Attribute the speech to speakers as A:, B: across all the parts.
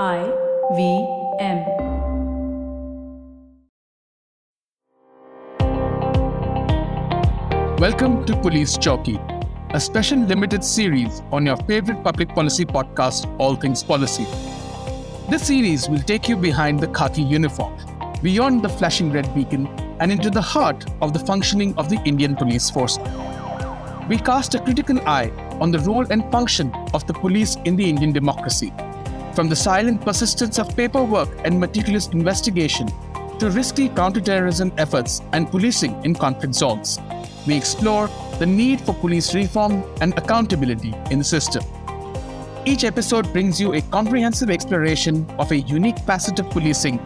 A: I V M.
B: Welcome to Police Chowki, a special limited series on your favorite public policy podcast, All Things Policy. This series will take you behind the khaki uniform, beyond the flashing red beacon, and into the heart of the functioning of the Indian police force. We cast a critical eye on the role and function of the police in the Indian democracy, from the silent persistence of paperwork and meticulous investigation to risky counterterrorism efforts and policing in conflict zones we explore the need for police reform and accountability in the system. Each episode brings you a comprehensive exploration of a unique facet of policing,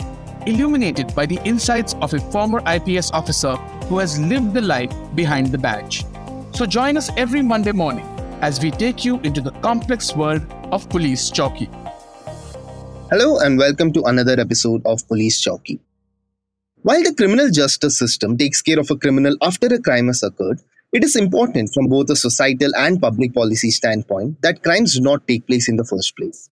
B: illuminated by the insights of a former IPS officer who has lived the life behind the badge. So join us every Monday morning as we take you into the complex world of Police Chowki.
C: Hello and welcome to another episode of Police Chowki. While the criminal justice system takes care of a criminal after a crime has occurred, it is important from both a societal and public policy standpoint that crimes do not take place in the first place.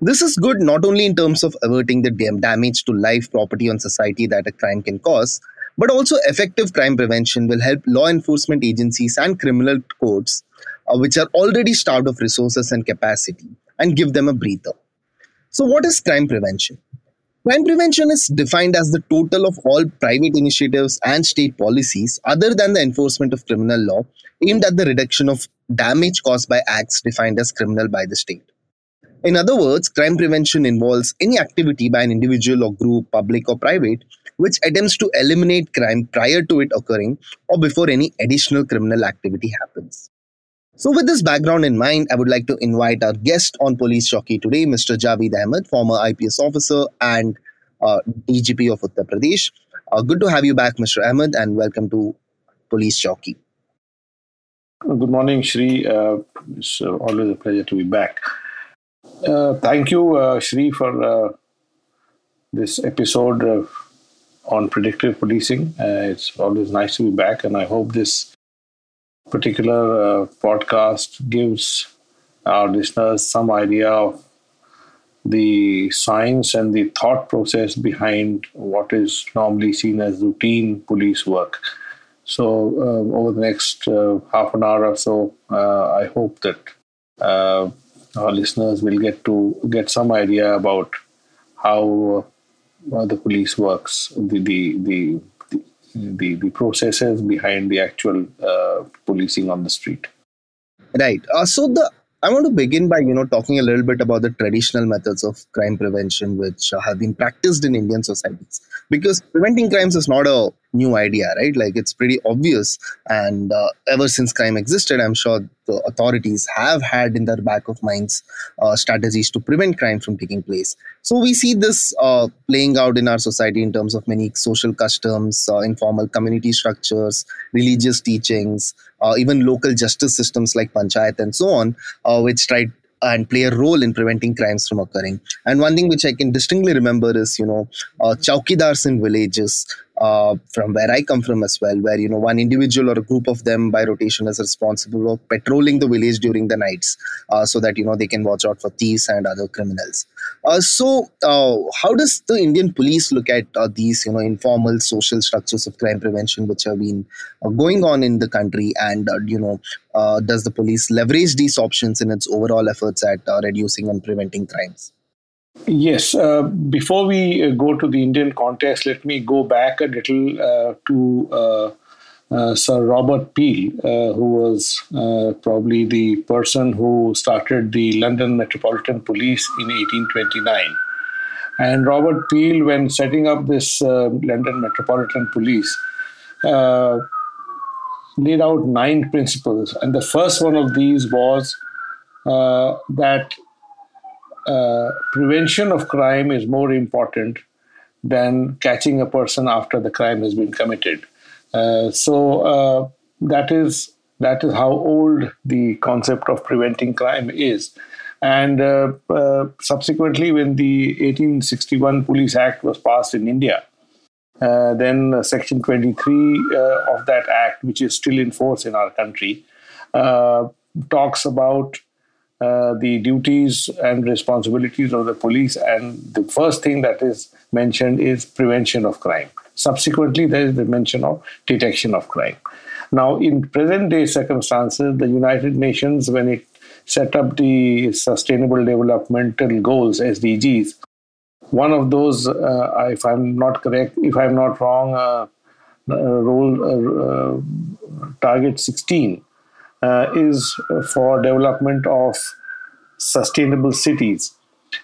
C: This is good not only in terms of averting the damage to life, property, and society that a crime can cause, but also effective crime prevention will help law enforcement agencies and criminal courts, uh, which are already starved of resources and capacity, and give them a breather. So, what is crime prevention? Crime prevention is defined as the total of all private initiatives and state policies other than the enforcement of criminal law aimed at the reduction of damage caused by acts defined as criminal by the state. In other words, crime prevention involves any activity by an individual or group, public or private, which attempts to eliminate crime prior to it occurring or before any additional criminal activity happens. So, with this background in mind, I would like to invite our guest on Police Chowki today, Mr. Javeed Ahmad, former IPS officer and uh, DGP of Uttar Pradesh. Uh, good to have you back, Mr. Ahmed, and welcome to Police Chowki.
D: Good morning, Shri. Uh, it's uh, always a pleasure to be back. Uh, thank you, uh, Shri, for this episode on predictive policing. it's always nice to be back, and I hope this particular uh, podcast gives our listeners some idea of the science and the thought process behind what is normally seen as routine police work. So, uh, over the next uh, half an hour or so, uh, I hope that uh, our listeners will get to get some idea about how uh, the police works, the the the the, the processes behind the actual uh, policing on the street.
C: Right. Uh, so the I want to begin by you know talking a little bit about the traditional methods of crime prevention which uh, have been practiced in Indian societies because preventing crimes is not a new idea right? Like it's pretty obvious. And uh, ever since crime existed i'm sure the authorities have had in their back of minds uh, strategies to prevent crime from taking place. So we see this uh, playing out in our society in terms of many social customs uh, informal community structures religious teachings uh, even local justice systems like panchayat and so on uh, which try and play a role in preventing crimes from occurring. And one thing which I can distinctly remember is, you know, uh, chowkidars in villages uh, from where I come from as well, where you know one individual or a group of them by rotation is responsible for patrolling the village during the nights, uh, so that you know they can watch out for thieves and other criminals. Uh, so, uh, how does the Indian police look at uh, these you know informal social structures of crime prevention which have been going on in the country, and you know does the police leverage these options in its overall efforts at reducing and preventing crimes?
D: Yes. Uh, before we uh, go to the Indian context, let me go back a little uh, to uh, uh, Sir Robert Peel, uh, who was probably the person who started the London Metropolitan Police in 1829. And Robert Peel, when setting up this London Metropolitan Police, laid out nine principles. And the first one of these was that uh, prevention of crime is more important than catching a person after the crime has been committed. Uh, so uh, that is that is how old the concept of preventing crime is. And uh, uh, subsequently, when the 1861 Police Act was passed in India, then Section 23 of that act, which is still in force in our country, talks about uh, the duties and responsibilities of the police, and the first thing that is mentioned is prevention of crime. Subsequently, there is the mention of detection of crime. Now, in present day circumstances, the United Nations, when it set up the Sustainable Developmental Goals, SDGs, one of those, uh, if I'm not correct, if I'm not wrong, uh, uh role uh, uh, target 16 is for development of sustainable cities.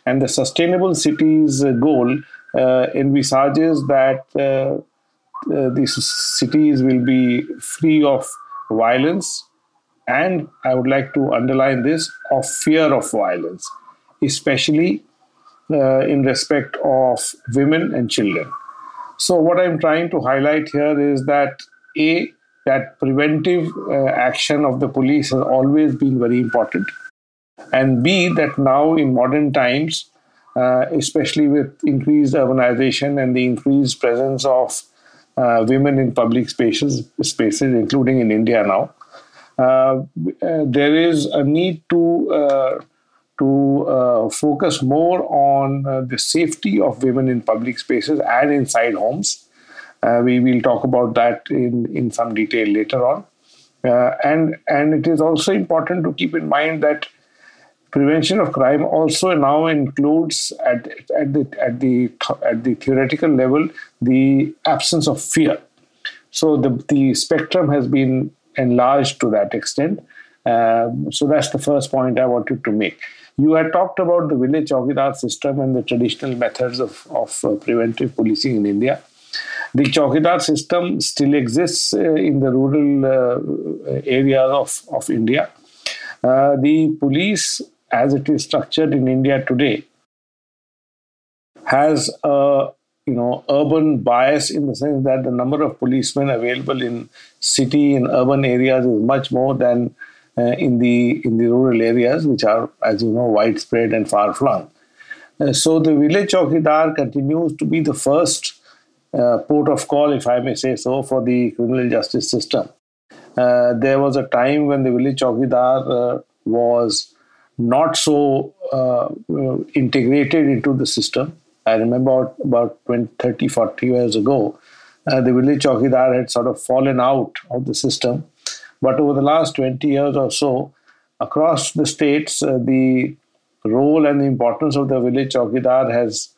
D: And the sustainable cities goal envisages that uh, these cities will be free of violence and I would like to underline this of fear of violence, especially uh, in respect of women and children. So, what I'm trying to highlight here is that A, that preventive uh, action of the police has always been very important, and B, that now in modern times, uh, especially with increased urbanization and the increased presence of uh, women in public spaces, spaces, including in India now. Uh, uh there is a need to uh, to uh, focus more on the safety of women in public spaces and inside homes. We will talk about that in, in some detail later on. and and it is also important to keep in mind that prevention of crime also now includes at, at the at the at the theoretical level the absence of fear. So the the spectrum has been enlarged to that extent. Um, so that's the first point i wanted to make. You had talked about the village chowkidar system and the traditional methods of, of uh, preventive policing in india the chowkidar system still exists uh, in the rural uh, areas of, of India. Uh, the police as it is structured in India today has a you know urban bias in the sense that the number of policemen available in city in urban areas is much more than uh, in the in the rural areas which are as you know widespread and far flung uh, so the village chowkidar continues to be the first uh, port of call if i may say so for the criminal justice system uh, there was a time when the village chowkidar uh, was not so uh, uh, integrated into the system. I remember about, 20, 30, 40 years ago, the village chowkidar had sort of fallen out of the system. But over the last 20 years or so, across the states, the role and the importance of the village chowkidar has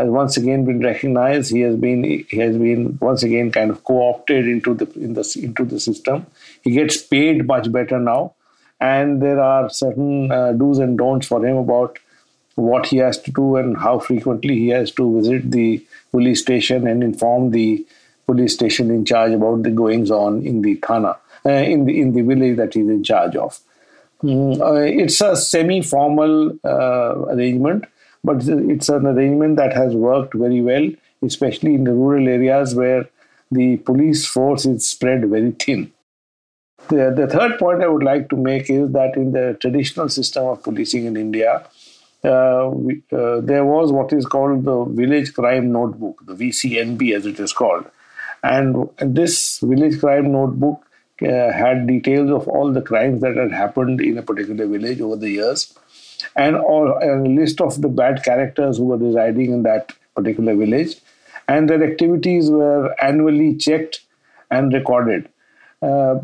D: has once again been recognized. He has been he has been once again kind of co-opted into the in the into the system. He gets paid much better now and there are certain uh, do's and don'ts for him about what he has to do and how frequently he has to visit the police station and inform the police station in charge about the goings on in the thana uh, in the in the village that he's in charge of mm, uh, it's a semi formal uh, arrangement but it's an arrangement that has worked very well especially in the rural areas where the police force is spread very thin the, the third point I would like to make is that in the traditional system of policing in India, uh, we, uh, there was what is called the Village Crime Notebook, the VCNB as it is called. And, this Village Crime Notebook uh, had details of all the crimes that had happened in a particular village over the years and all, a list of the bad characters who were residing in that particular village. And their activities were annually checked and recorded. Uh,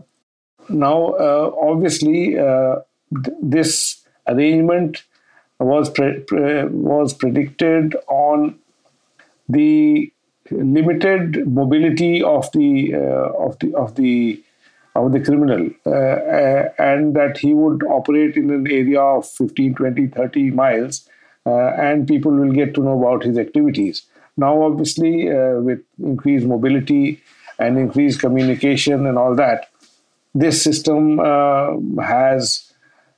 D: now, uh, obviously, uh, th- this arrangement was pre- pre- was predicted on the limited mobility of the uh, of the of the of the criminal uh, uh, and that he would operate in an area of 15 20 30 miles uh, and people will get to know about his activities now obviously with increased mobility and increased communication and all that this system has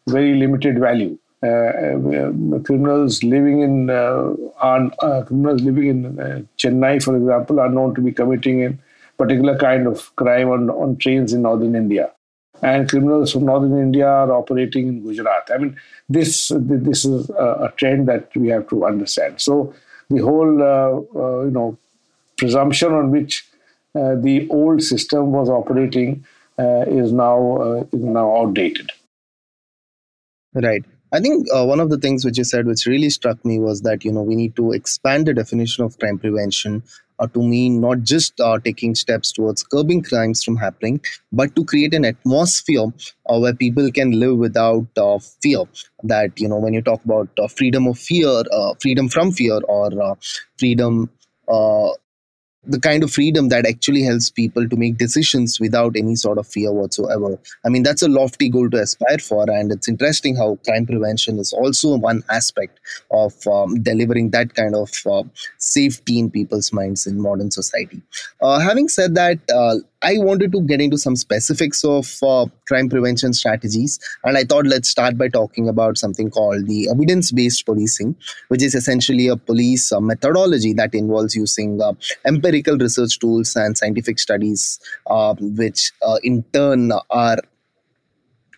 D: very limited value. Uh, criminals living in uh, uh, criminals living in Chennai, for example, are known to be committing particular kind of crime on, on trains in northern India, and criminals from northern India are operating in Gujarat. I mean, this this is a, a trend that we have to understand. So the whole you know presumption on which the old system was operating uh, is now uh, is now outdated.
C: Right. I think uh, one of the things which you said, which really struck me, was that you know we need to expand the definition of crime prevention uh, to mean not just uh, taking steps towards curbing crimes from happening, but to create an atmosphere uh, where people can live without uh, fear. That you know when you talk about uh, freedom of fear, freedom from fear, or freedom the kind of freedom that actually helps people to make decisions without any sort of fear whatsoever. I mean, that's a lofty goal to aspire for, and it's interesting how crime prevention is also one aspect of um, delivering that kind of uh, safety in people's minds in modern society. Uh, having said that, uh, I wanted to get into some specifics of uh, crime prevention strategies, and I thought let's start by talking about something called the evidence based policing, which is essentially a police uh, methodology that involves using uh, empirical research tools and scientific studies, uh, which uh, in turn are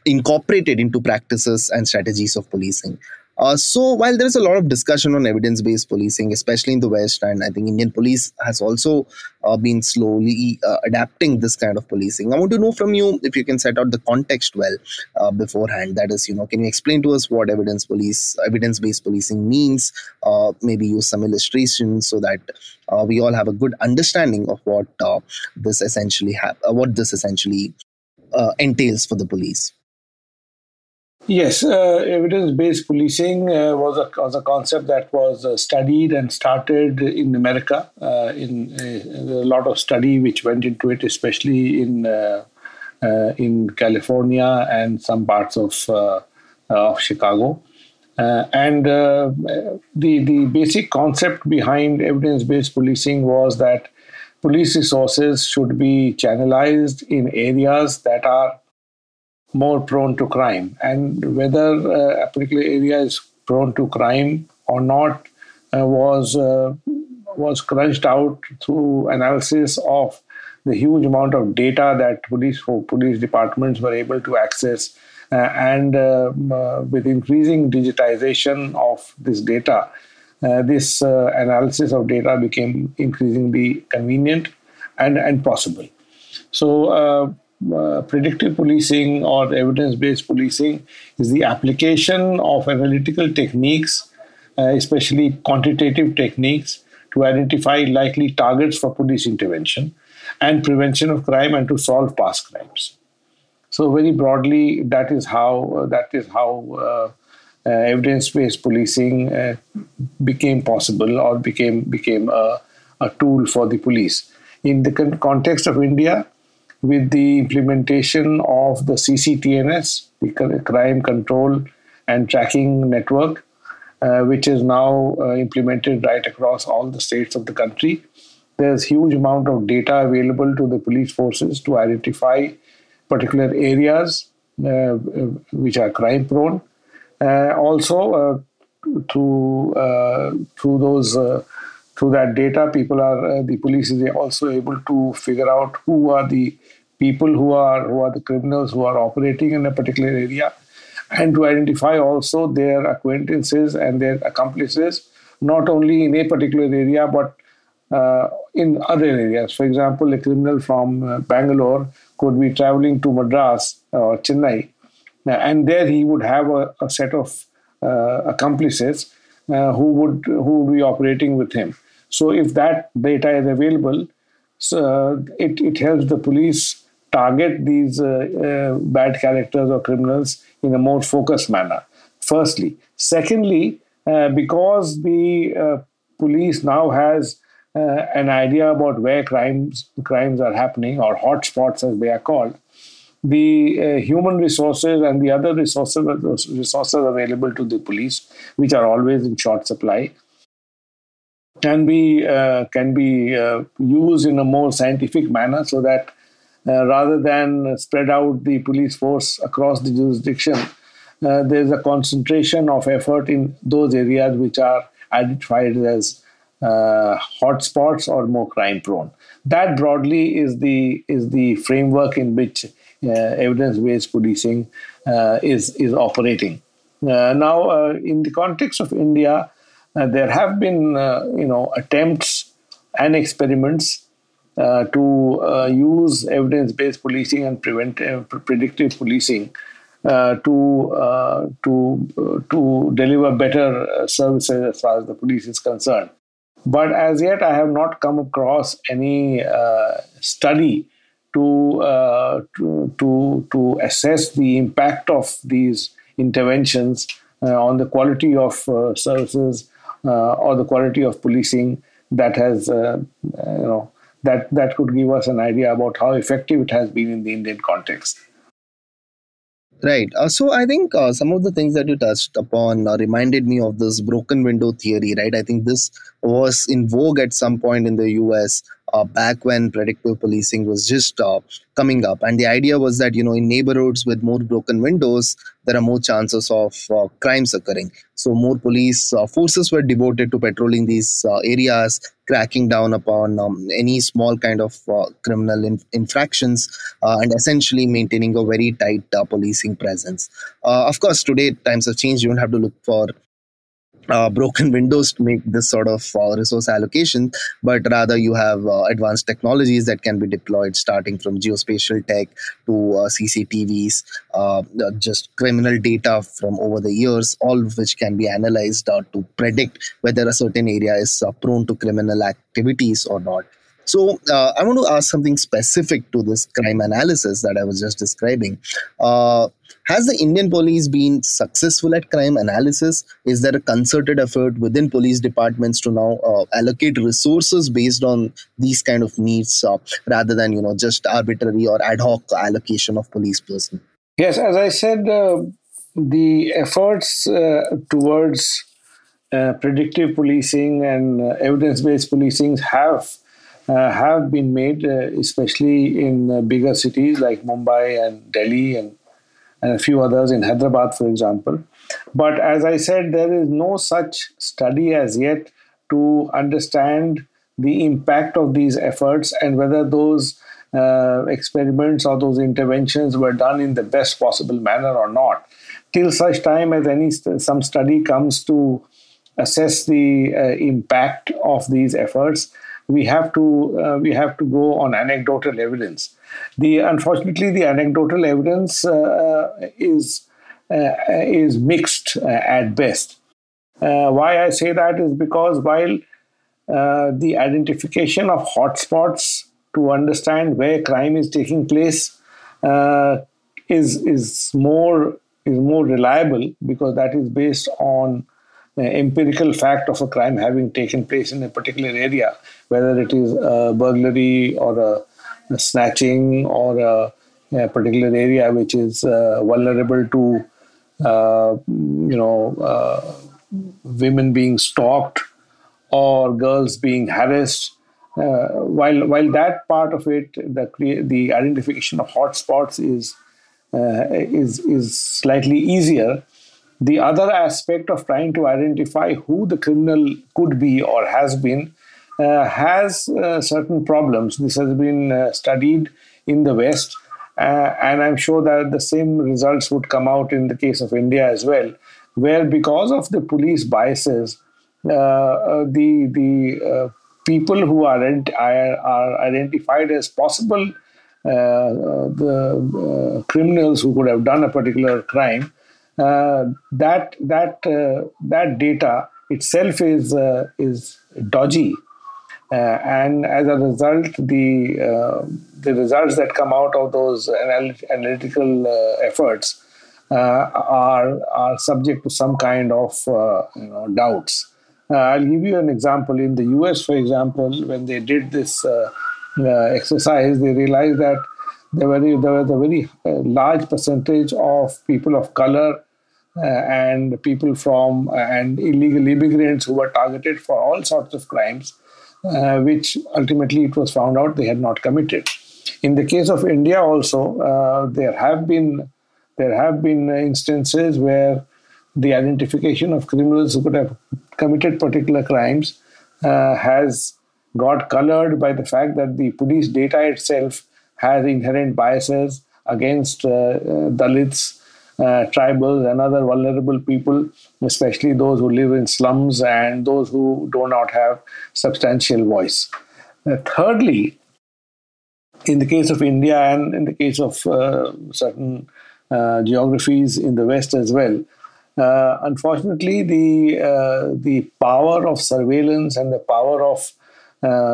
C: incorporated into practices and strategies of policing. Uh, so while there is a lot of discussion on evidence-based policing, especially in the West, and I think Indian police has also uh, been slowly uh, adapting this kind of policing. I want to know from you if you can set out the context well uh, beforehand. That is, you know, can you explain to us what evidence police, evidence-based policing means? Uh, maybe use some illustrations so that uh, we all have a good understanding of what this essentially have, what this essentially entails for the police.
D: Yes, uh, evidence-based policing uh, was a was a concept that was uh, studied and started in America. Uh, in uh, a lot of study which went into it, especially in uh, in California and some parts of of Chicago. and the the basic concept behind evidence-based policing was that police resources should be channelized in areas that are more prone to crime. And whether uh, a particular area is prone to crime or not uh, was uh, was crunched out through analysis of the huge amount of data that police police departments were able to access. Uh, and um, uh, with increasing digitization of this data, uh, this analysis of data became increasingly convenient and, and possible. So, uh, predictive policing or evidence based policing is the application of analytical techniques, uh, especially quantitative techniques, to identify likely targets for police intervention and prevention of crime and to solve past crimes. So, very broadly, that is how uh, that is how uh, uh, evidence-based policing became possible or became became a, a tool for the police. In the con- context of India, with the implementation of the CCTNS, the Crime Control and Tracking Network, uh, which is now uh, implemented right across all the states of the country. There's huge amount of data available to the police forces to identify particular areas uh, which are crime prone. Uh, also, uh, through uh, through those through that data, people are the police is also able to figure out who are the people who are who are the criminals who are operating in a particular area and to identify also their acquaintances and their accomplices not only in a particular area but uh, in other areas. For example a criminal from uh, bangalore could be traveling to madras or chennai uh, and there he would have a, a set of uh, accomplices uh, who would who would be operating with him so if that data is available so it, it helps the police target these uh, uh, bad characters or criminals in a more focused manner. Firstly, secondly, uh, because the police now has an idea about where crimes crimes are happening or hotspots as they are called, the uh, human resources and the other resources resources available to the police, which are always in short supply, can be uh, can be uh, used in a more scientific manner so that uh, rather than spread out the police force across the jurisdiction, uh, there's a concentration of effort in those areas which are identified as uh, hotspots or more crime prone. That broadly is the is the framework in which uh, evidence-based policing uh, is is operating. Now, in the context of India, there have been you know attempts and experiments uh, to uh, use evidence-based policing and prevent, uh, predictive policing uh, to uh, to uh, to deliver better uh, services as far as the police is concerned. But as yet, I have not come across any uh, study to, uh, to to to assess the impact of these interventions on the quality of services Uh, or the quality of policing that has uh, uh, you know that that could give us an idea about how effective it has been in the Indian context.
C: Right. Uh, so I think uh, some of the things that you touched upon uh, reminded me of this broken window theory, right? I think this was in vogue at some point in the US uh, back when predictive policing was just uh, coming up. And the idea was that, you know, in neighborhoods with more broken windows, there are more chances of uh, crimes occurring. So more police forces were devoted to patrolling these areas, cracking down upon um, any small kind of uh, criminal in- infractions, and essentially maintaining a very tight policing presence. of course, today times have changed. You don't have to look for uh, broken windows to make this sort of uh, resource allocation, but rather you have uh, advanced technologies that can be deployed, starting from geospatial tech to uh, CCTVs, uh, just criminal data from over the years, all of which can be analyzed uh, to predict whether a certain area is prone to criminal activities or not. So uh, I want to ask something specific to this crime analysis that I was just describing. Uh, has the Indian police been successful at crime analysis? Is there a concerted effort within police departments to now uh, allocate resources based on these kind of needs, uh, rather than you know just arbitrary or ad hoc allocation of police personnel?
D: Yes, as I said, uh, the efforts uh, towards predictive policing and evidence-based policing have have been made, uh, especially in uh, bigger cities like Mumbai and Delhi and, and a few others in Hyderabad, for example. But as I said, there is no such study as yet to understand the impact of these efforts and whether those uh, experiments or those interventions were done in the best possible manner or not. Till such time as any st- some study comes to assess the uh, impact of these efforts, we have to uh, we have to go on anecdotal evidence. The unfortunately the anecdotal evidence uh, is uh, is mixed uh, at best. Why I say that is because while the identification of hotspots to understand where crime is taking place is is more is more reliable because that is based on empirical fact of a crime having taken place in a particular area, whether it is a burglary or a, a snatching or a, a, particular area which is uh, vulnerable to, uh, you know, uh, women being stalked or girls being harassed. Uh, while while that part of it, the the identification of hotspots is uh, is is slightly easier the other aspect of trying to identify who the criminal could be or has been uh, has uh, certain problems. This has been uh, studied in the West, uh, and I'm sure that the same results would come out in the case of India as well, where because of the police biases, uh, uh, the the people who are, are identified as possible the criminals who could have done a particular crime Uh, that that uh, that data itself is uh, is dodgy, uh, and as a result, the uh, the results that come out of those anal- analytical efforts are are subject to some kind of you know, doubts. I'll give you an example. In the US, for example, when they did this exercise, they realized that there, were, there was a very large percentage of people of color uh, and people from uh, and illegal immigrants who were targeted for all sorts of crimes, uh, which ultimately it was found out they had not committed. In the case of India, also there have been there have been instances where the identification of criminals who could have committed particular crimes uh, has got colored by the fact that the police data itself has inherent biases against uh, uh, Dalits uh, tribals and other vulnerable people, especially those who live in slums and those who do not have substantial voice. Uh, thirdly, in the case of India and in the case of uh, certain uh, geographies in the West as well. Uh, unfortunately, the uh, the power of surveillance and the power of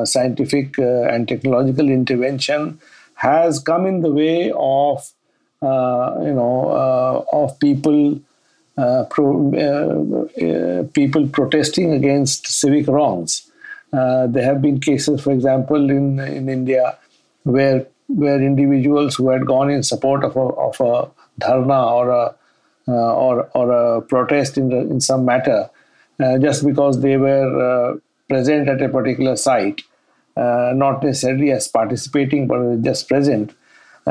D: scientific and technological intervention has come in the way of Uh, you know uh, of people uh, pro, people protesting against civic wrongs. there have been cases, for example, in in India, where where individuals who had gone in support of a, of a dharna or a uh, or or a protest in the, in some matter, uh, just because they were uh, present at a particular site, not necessarily as participating but just present,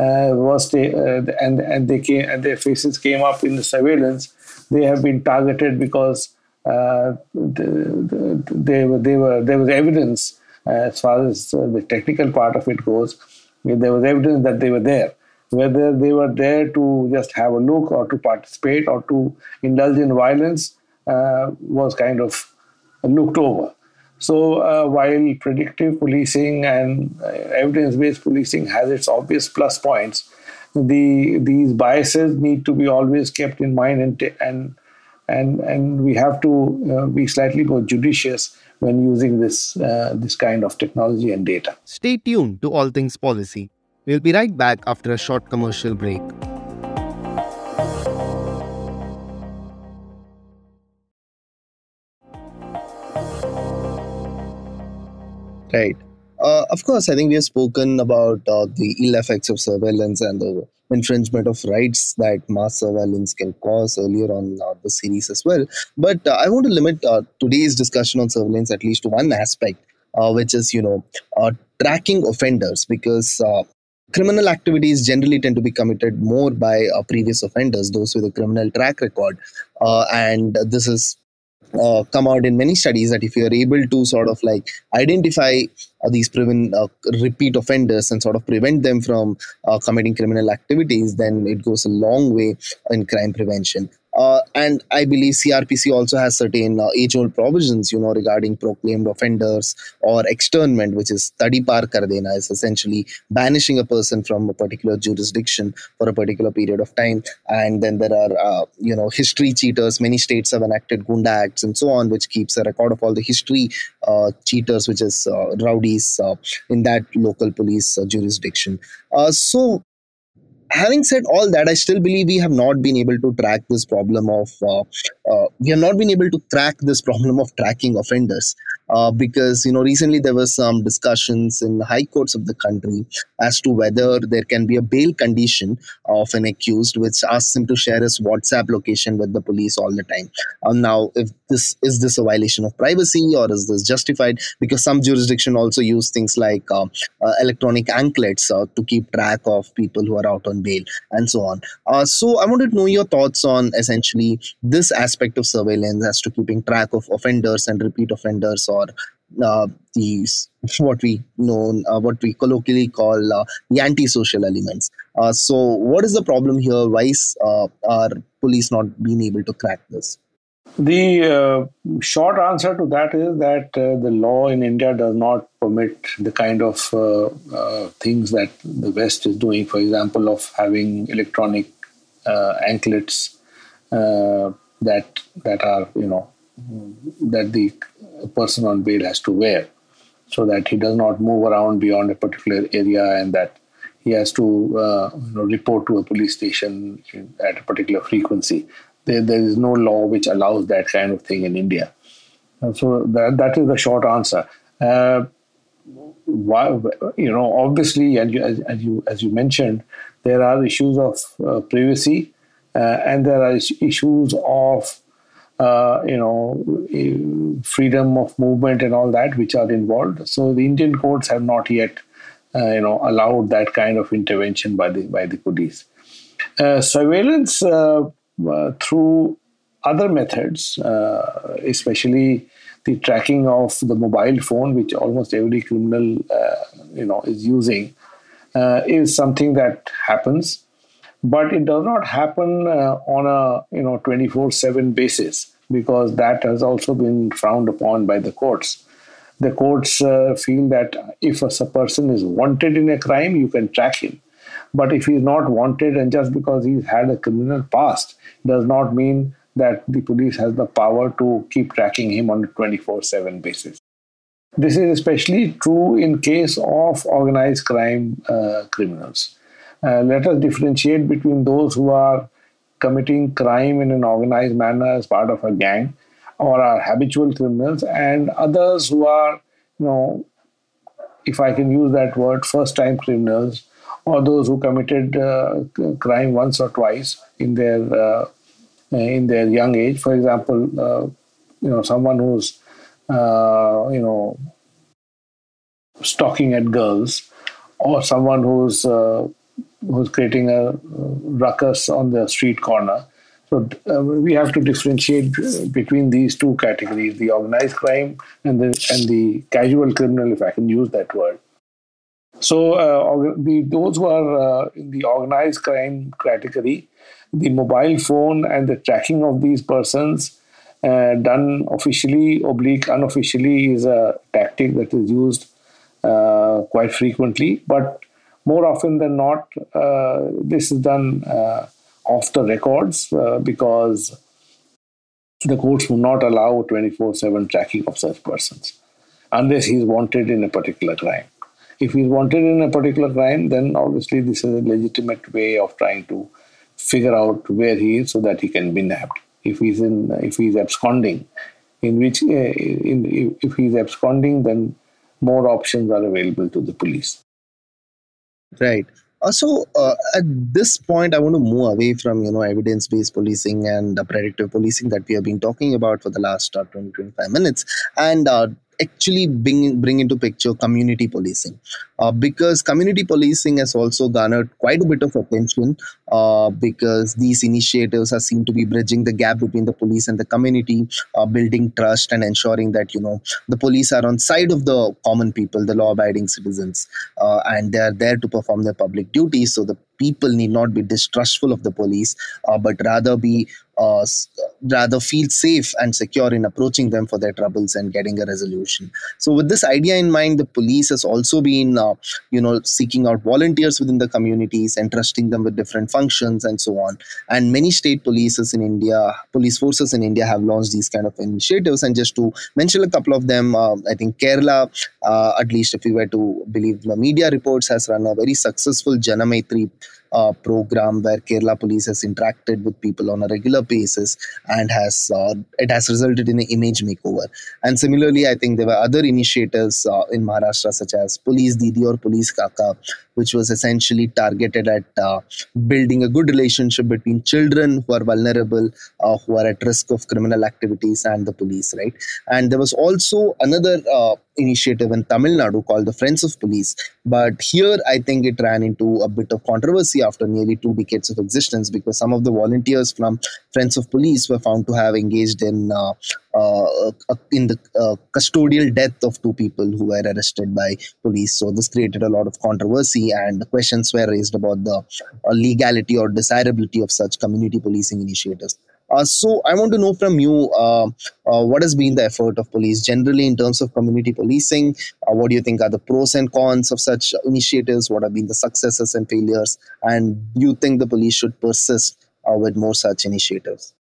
D: was they, and and they came and their faces came up in the surveillance. They have been targeted because uh, the, the, they were they were there was evidence uh, as far as uh, the technical part of it goes. There was evidence that they were there, whether they were there to just have a look or to participate or to indulge in violence uh, was kind of looked over. So uh, while predictive policing and uh, evidence-based policing has its obvious plus points, the these biases need to be always kept in mind and and and and we have to uh, be slightly more judicious when using this uh, this kind of technology and data.
C: Stay tuned to All Things Policy. We'll be right back after a short commercial break. Right. Uh, of course, I think we have spoken about uh, the ill effects of surveillance and the infringement of rights that mass surveillance can cause earlier on uh, the series as well. But uh, I want to limit uh, today's discussion on surveillance at least to one aspect, uh, which is, you know, tracking offenders because criminal activities generally tend to be committed more by uh, previous offenders, those with a criminal track record. Uh, and this is uh, come out in many studies that if you are able to sort of like identify uh, these prevent uh, repeat offenders and sort of prevent them from uh, committing criminal activities, then it goes a long way in crime prevention. Uh, and I believe CRPC also has certain uh, age-old provisions, you know, regarding proclaimed offenders or externment, which is tadi par kar dena, is essentially banishing a person from a particular jurisdiction for a particular period of time. And then there are, uh, you know, history sheeters. Many states have enacted Gunda Acts and so on, which keeps a record of all the history uh, sheeters, which is uh, rowdies uh, in that local police jurisdiction. so having said all that, I still believe we have not been able to track this problem of uh, uh, we have not been able to crack this problem of tracking offenders uh, because you know recently there were some discussions in high courts of the country as to whether there can be a bail condition of an accused which asks him to share his WhatsApp location with the police all the time. Um, now, if this is this a violation of privacy or is this justified? Because some jurisdiction also use things like uh, uh, electronic anklets uh, to keep track of people who are out on bail and so on. Uh, so I wanted to know your thoughts on essentially this aspect of surveillance as to keeping track of offenders and repeat offenders or uh, these what we know uh, what we colloquially call uh, the antisocial elements. Uh, so what is the problem here? Why is uh, our police not being able to crack this?
D: The uh, short answer to that is that the law in india does not permit the kind of things that the west is doing. For example of having electronic anklets that that are you know that the person on bail has to wear so that he does not move around beyond a particular area and that he has to uh, you know, report to a police station at a particular frequency. There, there is no law which allows that kind of thing in India. And so that, that is the short answer. Uh, why, you know, obviously, and you, as, as, you as you mentioned, there are issues of uh, privacy, uh, and there are issues of uh, you know, freedom of movement and all that, which are involved. So the Indian courts have not yet, uh, you know, allowed that kind of intervention by the by the police. Uh, surveillance uh, uh, through other methods, uh, especially the tracking of the mobile phone, which almost every criminal, you know, is using, is something that happens but it does not happen uh, on a you know 24/7 basis because that has also been frowned upon by the courts. The courts uh, feel that if a person is wanted in a crime, you can track him, But if he's not wanted, and just because he's had a criminal past, does not mean that the police has the power to keep tracking him on a 24 7 basis. This is especially true in case of organized crime uh, criminals. Uh, let us differentiate between those who are committing crime in an organized manner as part of a gang or are habitual criminals and others who are you know if i can use that word first time criminals or those who committed uh, crime once or twice in their uh, in their young age. For example uh, you know someone who's uh, you know stalking at girls or someone who's uh, who's creating a ruckus on the street corner. So uh, we have to differentiate between these two categories: the organized crime and the and the casual criminal, if I can use that word. So uh, the those who are uh, in the organized crime category, the mobile phone and the tracking of these persons uh, done officially oblique unofficially is a tactic that is used uh, quite frequently, but more often than not, uh, this is done uh, off the records uh, because the courts will not allow 24 7 tracking of such persons unless he is wanted in a particular crime. If he is wanted in a particular crime, then obviously this is a legitimate way of trying to figure out where he is so that he can be nabbed. If he's in, if he's absconding, in which uh, in, if he's absconding, then more options are available to the police.
C: Right. Also, uh, at this point, I want to move away from you know evidence-based policing and uh, predictive policing that we have been talking about for the last uh, 20 25 minutes, and uh, actually bring bring into picture community policing. Uh, because community policing has also garnered quite a bit of attention uh, because these initiatives are seen to be bridging the gap between the police and the community uh, building trust and ensuring that you know the police are on side of the common people the law abiding citizens uh, and they are there to perform their public duties. So the people need not be distrustful of the police, uh, but rather be uh, rather feel safe and secure in approaching them for their troubles and getting a resolution. So, with this idea in mind, the police has also been, uh, you know, seeking out volunteers within the communities, entrusting them with different functions, and so on. And many state polices in India, police forces in India, have launched these kind of initiatives. And just to mention a couple of them, uh, I think Kerala, uh, at least if we were to believe the media reports, has run a very successful Janamaithri uh, program where Kerala police has interacted with people on a regular basis and has uh, it has resulted in an image makeover. And similarly, I think there were other initiatives uh, in Maharashtra such as Police Didi or Police Kaka, which was essentially targeted at uh, building a good relationship between children who are vulnerable, uh, who are at risk of criminal activities, and the police, right? And there was also another uh, initiative in Tamil Nadu called the Friends of Police. But here, I think it ran into a bit of controversy after nearly two decades of existence because some of the volunteers from Friends of Police were found to have engaged in uh, uh, uh, in the uh, custodial death of two people who were arrested by police. So this created a lot of controversy, and questions were raised about the uh, legality or desirability of such community policing initiatives. Uh, so I want to know from you uh, uh, what has been the effort of police generally in terms of community policing. Uh, what do you think are the pros and cons of such initiatives? What have been the successes and failures? And do you think the police should persist uh, with more such initiatives?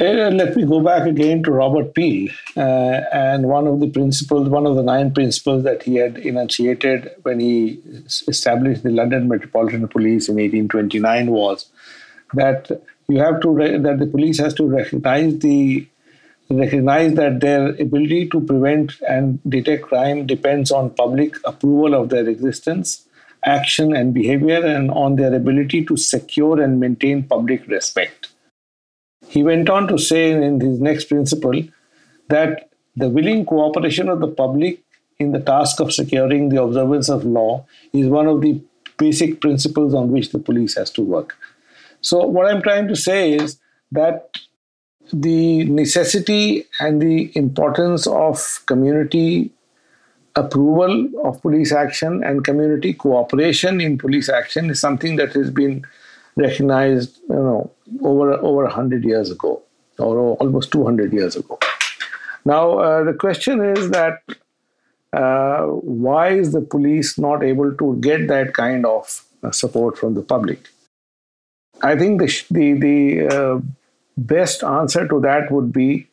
D: Uh, let me go back again to Robert Peel and one of the principles, one of the nine principles that he had enunciated when he established the London Metropolitan Police in 1829 was that you have to re- that the police has to recognize the recognize that their ability to prevent and detect crime depends on public approval of their existence action and behavior and on their ability to secure and maintain public respect. He went on to say in his next principle that the willing cooperation of the public in the task of securing the observance of law is one of the basic principles on which the police has to work so, what I'm trying to say is that the necessity and the importance of community approval of police action and community cooperation in police action is something that has been recognized you know over over 100 years ago or almost 200 years ago now uh, the question is that uh, why is the police not able to get that kind of support from the public. I think the the, the uh, best answer to that would be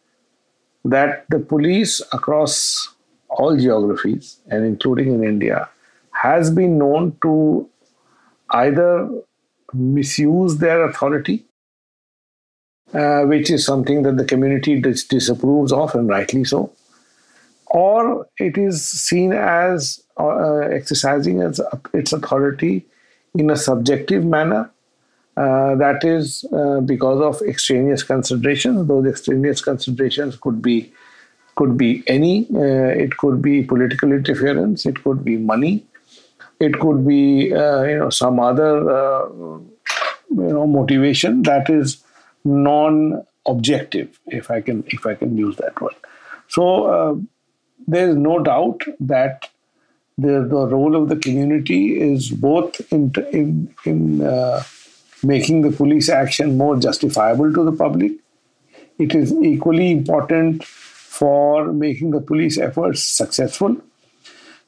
D: that the police across all geographies and including in India has been known to either misuse their authority, uh, which is something that the community dis- disapproves of, and rightly so, or it is seen as uh, exercising its, its authority in a subjective manner. Uh, that is uh, because of extraneous considerations. Those extraneous considerations could be could be any. Uh, it could be political interference. It could be money. It could be uh, you know some other uh, you know motivation that is non-objective, if I can if I can use that word. So there is no doubt that the, the role of the community is both in, in, in making the police action more justifiable to the public. It is equally important for making the police efforts successful.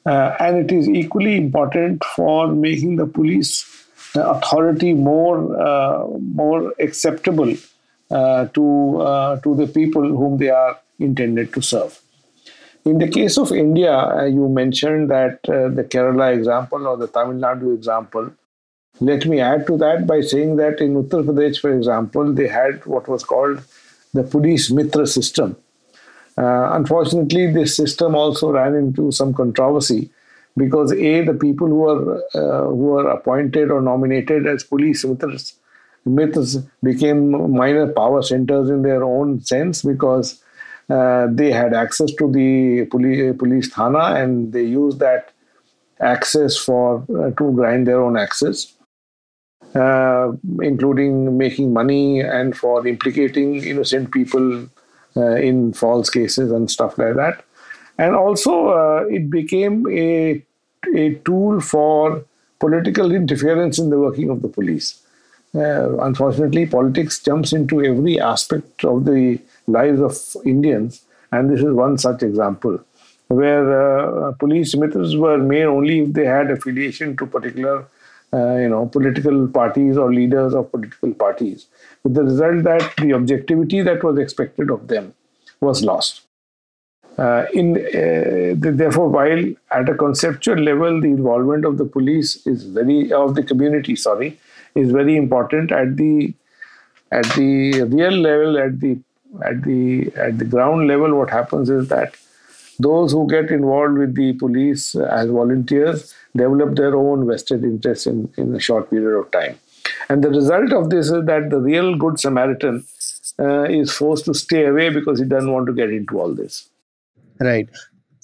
D: Uh, and it is equally important for making the police authority more, uh, more acceptable uh, to, uh, to the people whom they are intended to serve. In the case of India, uh, you mentioned that uh, the Kerala example or the Tamil Nadu example. Let me add to that by saying that in Uttar Pradesh, for example, they had what was called the police mitra system. Uh, unfortunately, this system also ran into some controversy because a the people who were uh, who were appointed or nominated as police mitras, mitras became minor power centers in their own sense because uh, they had access to the police, police thana and they used that access for uh, to grind their own access, including making money and for implicating innocent people uh, in false cases and stuff like that. And also, uh, it became a a tool for political interference in the working of the police. Uh, unfortunately, politics jumps into every aspect of the lives of Indians, and this is one such example where uh, police mitras were made only if they had affiliation to particular uh, you know political parties or leaders of political parties with the result that the objectivity that was expected of them was lost. Uh, in uh, therefore while at a conceptual level the involvement of the police is very of the community sorry is very important at the at the real level at the at the at the ground level what happens is that those who get involved with the police as volunteers develop their own vested interest in, in a short period of time. And the result of this is that the real good samaritan uh, is forced to stay away because he doesn't want to get into all this.
C: Right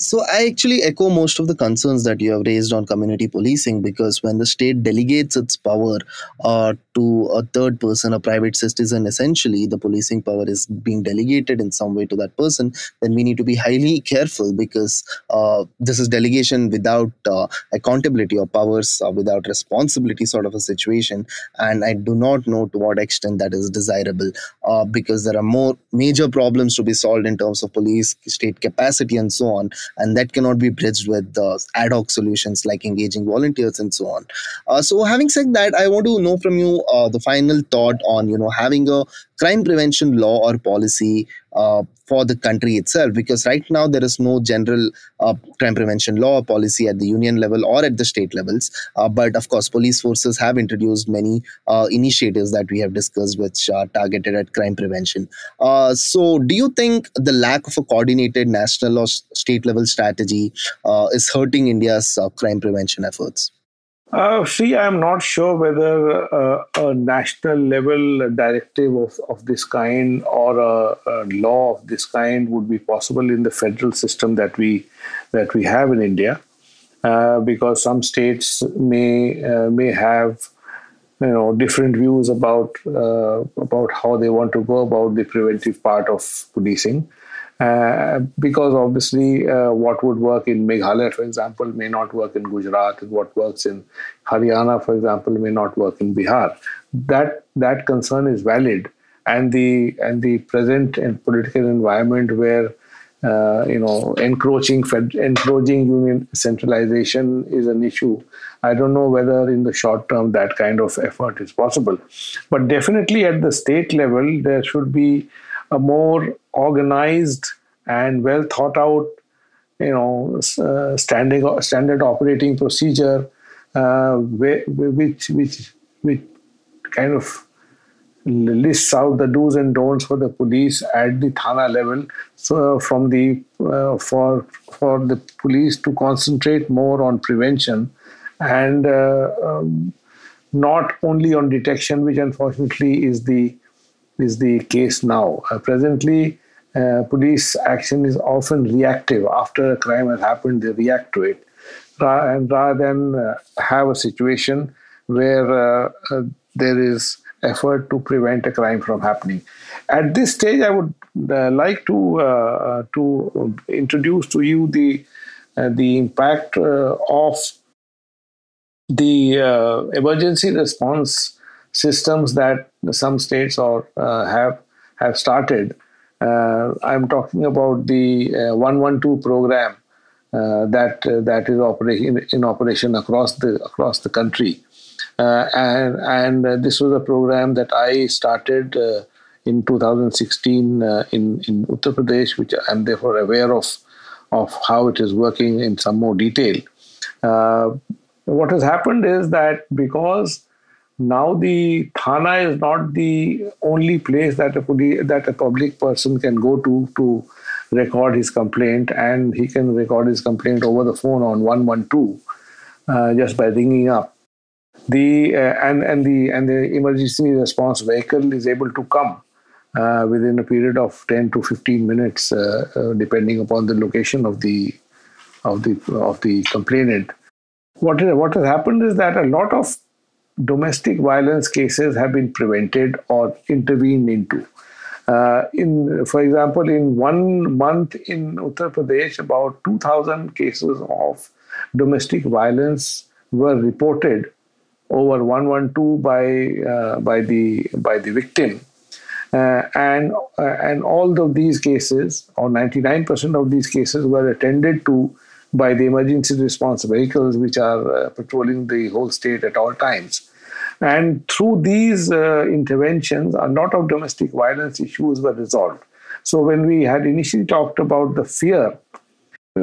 C: so I actually echo most of the concerns that you have raised on community policing because when the state delegates its power uh, to a third person, a private citizen, essentially the policing power is being delegated in some way to that person, then we need to be highly careful because uh, this is delegation without uh, accountability or powers uh, without responsibility sort of a situation. And I do not know to what extent that is desirable uh, because there are more major problems to be solved in terms of police state capacity and so on and that cannot be bridged with uh, ad hoc solutions like engaging volunteers and so on. Uh, so, having said that, I want to know from you uh, the final thought on you know having a crime prevention law or policy uh, for the country itself because right now there is no general uh, crime prevention law or policy at the union level or at the state levels. Uh, but of course police forces have introduced many uh, initiatives that we have discussed which are targeted at crime prevention. Uh, so do you think the lack of a coordinated national or state level strategy uh, is hurting india's crime prevention efforts
D: uh, see, I'm not sure whether uh, a national level directive of, of this kind or a, a, law of this kind would be possible in the federal system that we that we have in India, uh, because some states may uh, may have you know different views about uh, about how they want to go about the preventive part of policing. Uh, because obviously uh, what would work in Meghalaya, for example, may not work in Gujarat, and what works in Haryana, for example, may not work in Bihar. That that concern is valid, and the and the present and political environment where uh, you know, encroaching fed, encroaching union centralization is an issue. I don't know whether in the short term that kind of effort is possible, but definitely at the state level there should be a more organized and well thought out, you know, uh, standing standard operating procedure, uh, which which which kind of lists out the do's and don'ts for the police at the thana level. So from the uh, for for the police to concentrate more on prevention and uh, um, not only on detection which unfortunately is the is the case now. Uh, presently uh, police action is often reactive. After a crime has happened they react to it. And rather than uh, have a situation where uh, there is effort to prevent a crime from happening. At this stage, I would uh, like to uh, to introduce to you the uh, the impact uh, of the uh, emergency response systems that some states or uh, have have started. I'm talking about the 112 program that that is operating in operation across the across the country. Uh, and and uh, this was a program that I started uh, in 2016 in in Uttar Pradesh, which I'm therefore aware of of how it is working in some more detail. what has happened is that because now the thana is not the only place that a police, that a public person can go to to record his complaint and he can record his complaint over the phone on 112 uh, just by ringing up. The uh, and and the and the emergency response vehicle is able to come uh, within a period of 10 to 15 minutes uh, uh, depending upon the location of the of the of the complainant. What is, what has happened is that a lot of domestic violence cases have been prevented or intervened into. Uh, in for example in one month in uttar pradesh about 2000 cases of domestic violence were reported over 112 by uh, by the by the victim. Uh, and uh, and all of these cases or 99% of these cases were attended to by the emergency response vehicles which are uh, patrolling the whole state at all times and through these uh, interventions a lot of domestic violence issues were resolved so when we had initially talked about the fear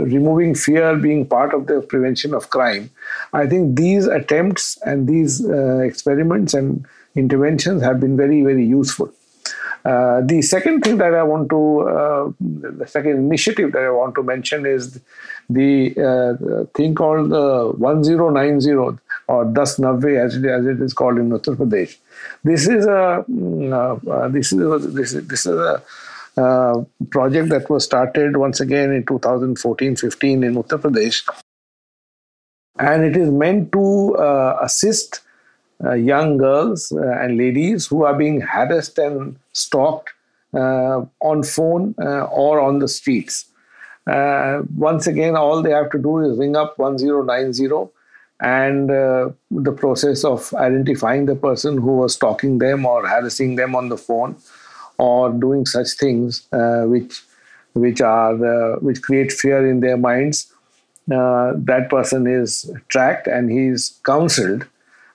D: removing fear being part of the prevention of crime. I think these attempts and these uh, experiments and interventions have been very, very useful. Uh, the second thing that I want to, uh, the second initiative that I want to mention is the uh, thing called the 1090 or Das Navve as it, as it is called in Uttar Pradesh. This is a, mm, uh, uh, this is a, this is, this is a uh, project that was started once again in 2014 15 in Uttar Pradesh. And it is meant to uh, assist uh, young girls uh, and ladies who are being harassed and stalked uh, on phone or on the streets. Once again, all they have to do is ring up 1090 and uh, the process of identifying the person who was stalking them or harassing them on the phone or doing such things uh, which which are uh, which create fear in their minds. Uh, that person is tracked and he's counseled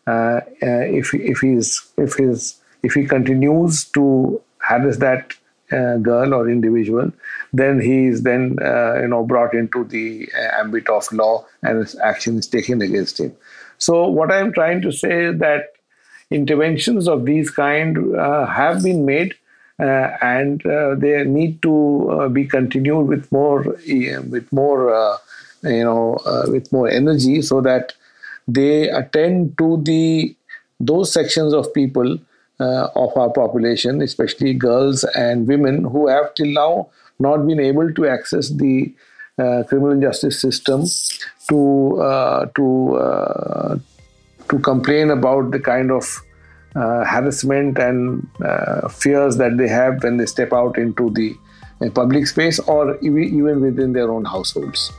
D: uh, uh, if if he's if he's if he continues to harass that uh, girl or individual then he is then you know brought into the ambit of law and action is taken against him. So what i'm trying to say is that interventions of these kind have been made uh, and uh, they need to uh, be continued with more with more you know with more energy so that they attend to the those sections of people uh, of our population, especially girls and women, who have till now not been able to access the uh, criminal justice system to uh, to to complain about the kind of uh, harassment and uh, fears that they have when they step out into the uh, public space or even within their own households.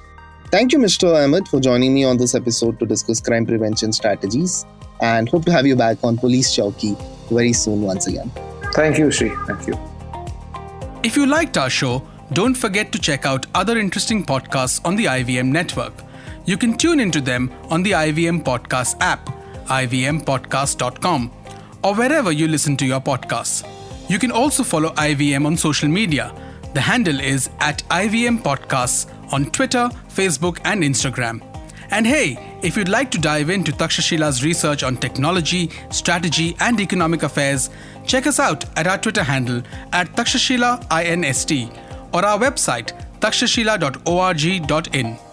C: Thank you, Mr. Ahmad, for joining me on this episode to discuss crime prevention strategies and hope to have you back on Police Chowki very soon once again.
D: Thank you, Shri. Thank you.
B: If you liked our show, don't forget to check out other interesting podcasts on the IVM network. You can tune into them on the IVM Podcast app, ivmpodcast.com, or wherever you listen to your podcasts. You can also follow IVM on social media. The handle is at IVM Podcasts on Twitter, Facebook, and Instagram. And hey, if you'd like to dive into Takshashila's research on technology, strategy, and economic affairs, check us out at our Twitter handle at Takshashila INST or our website takshashila.org.in.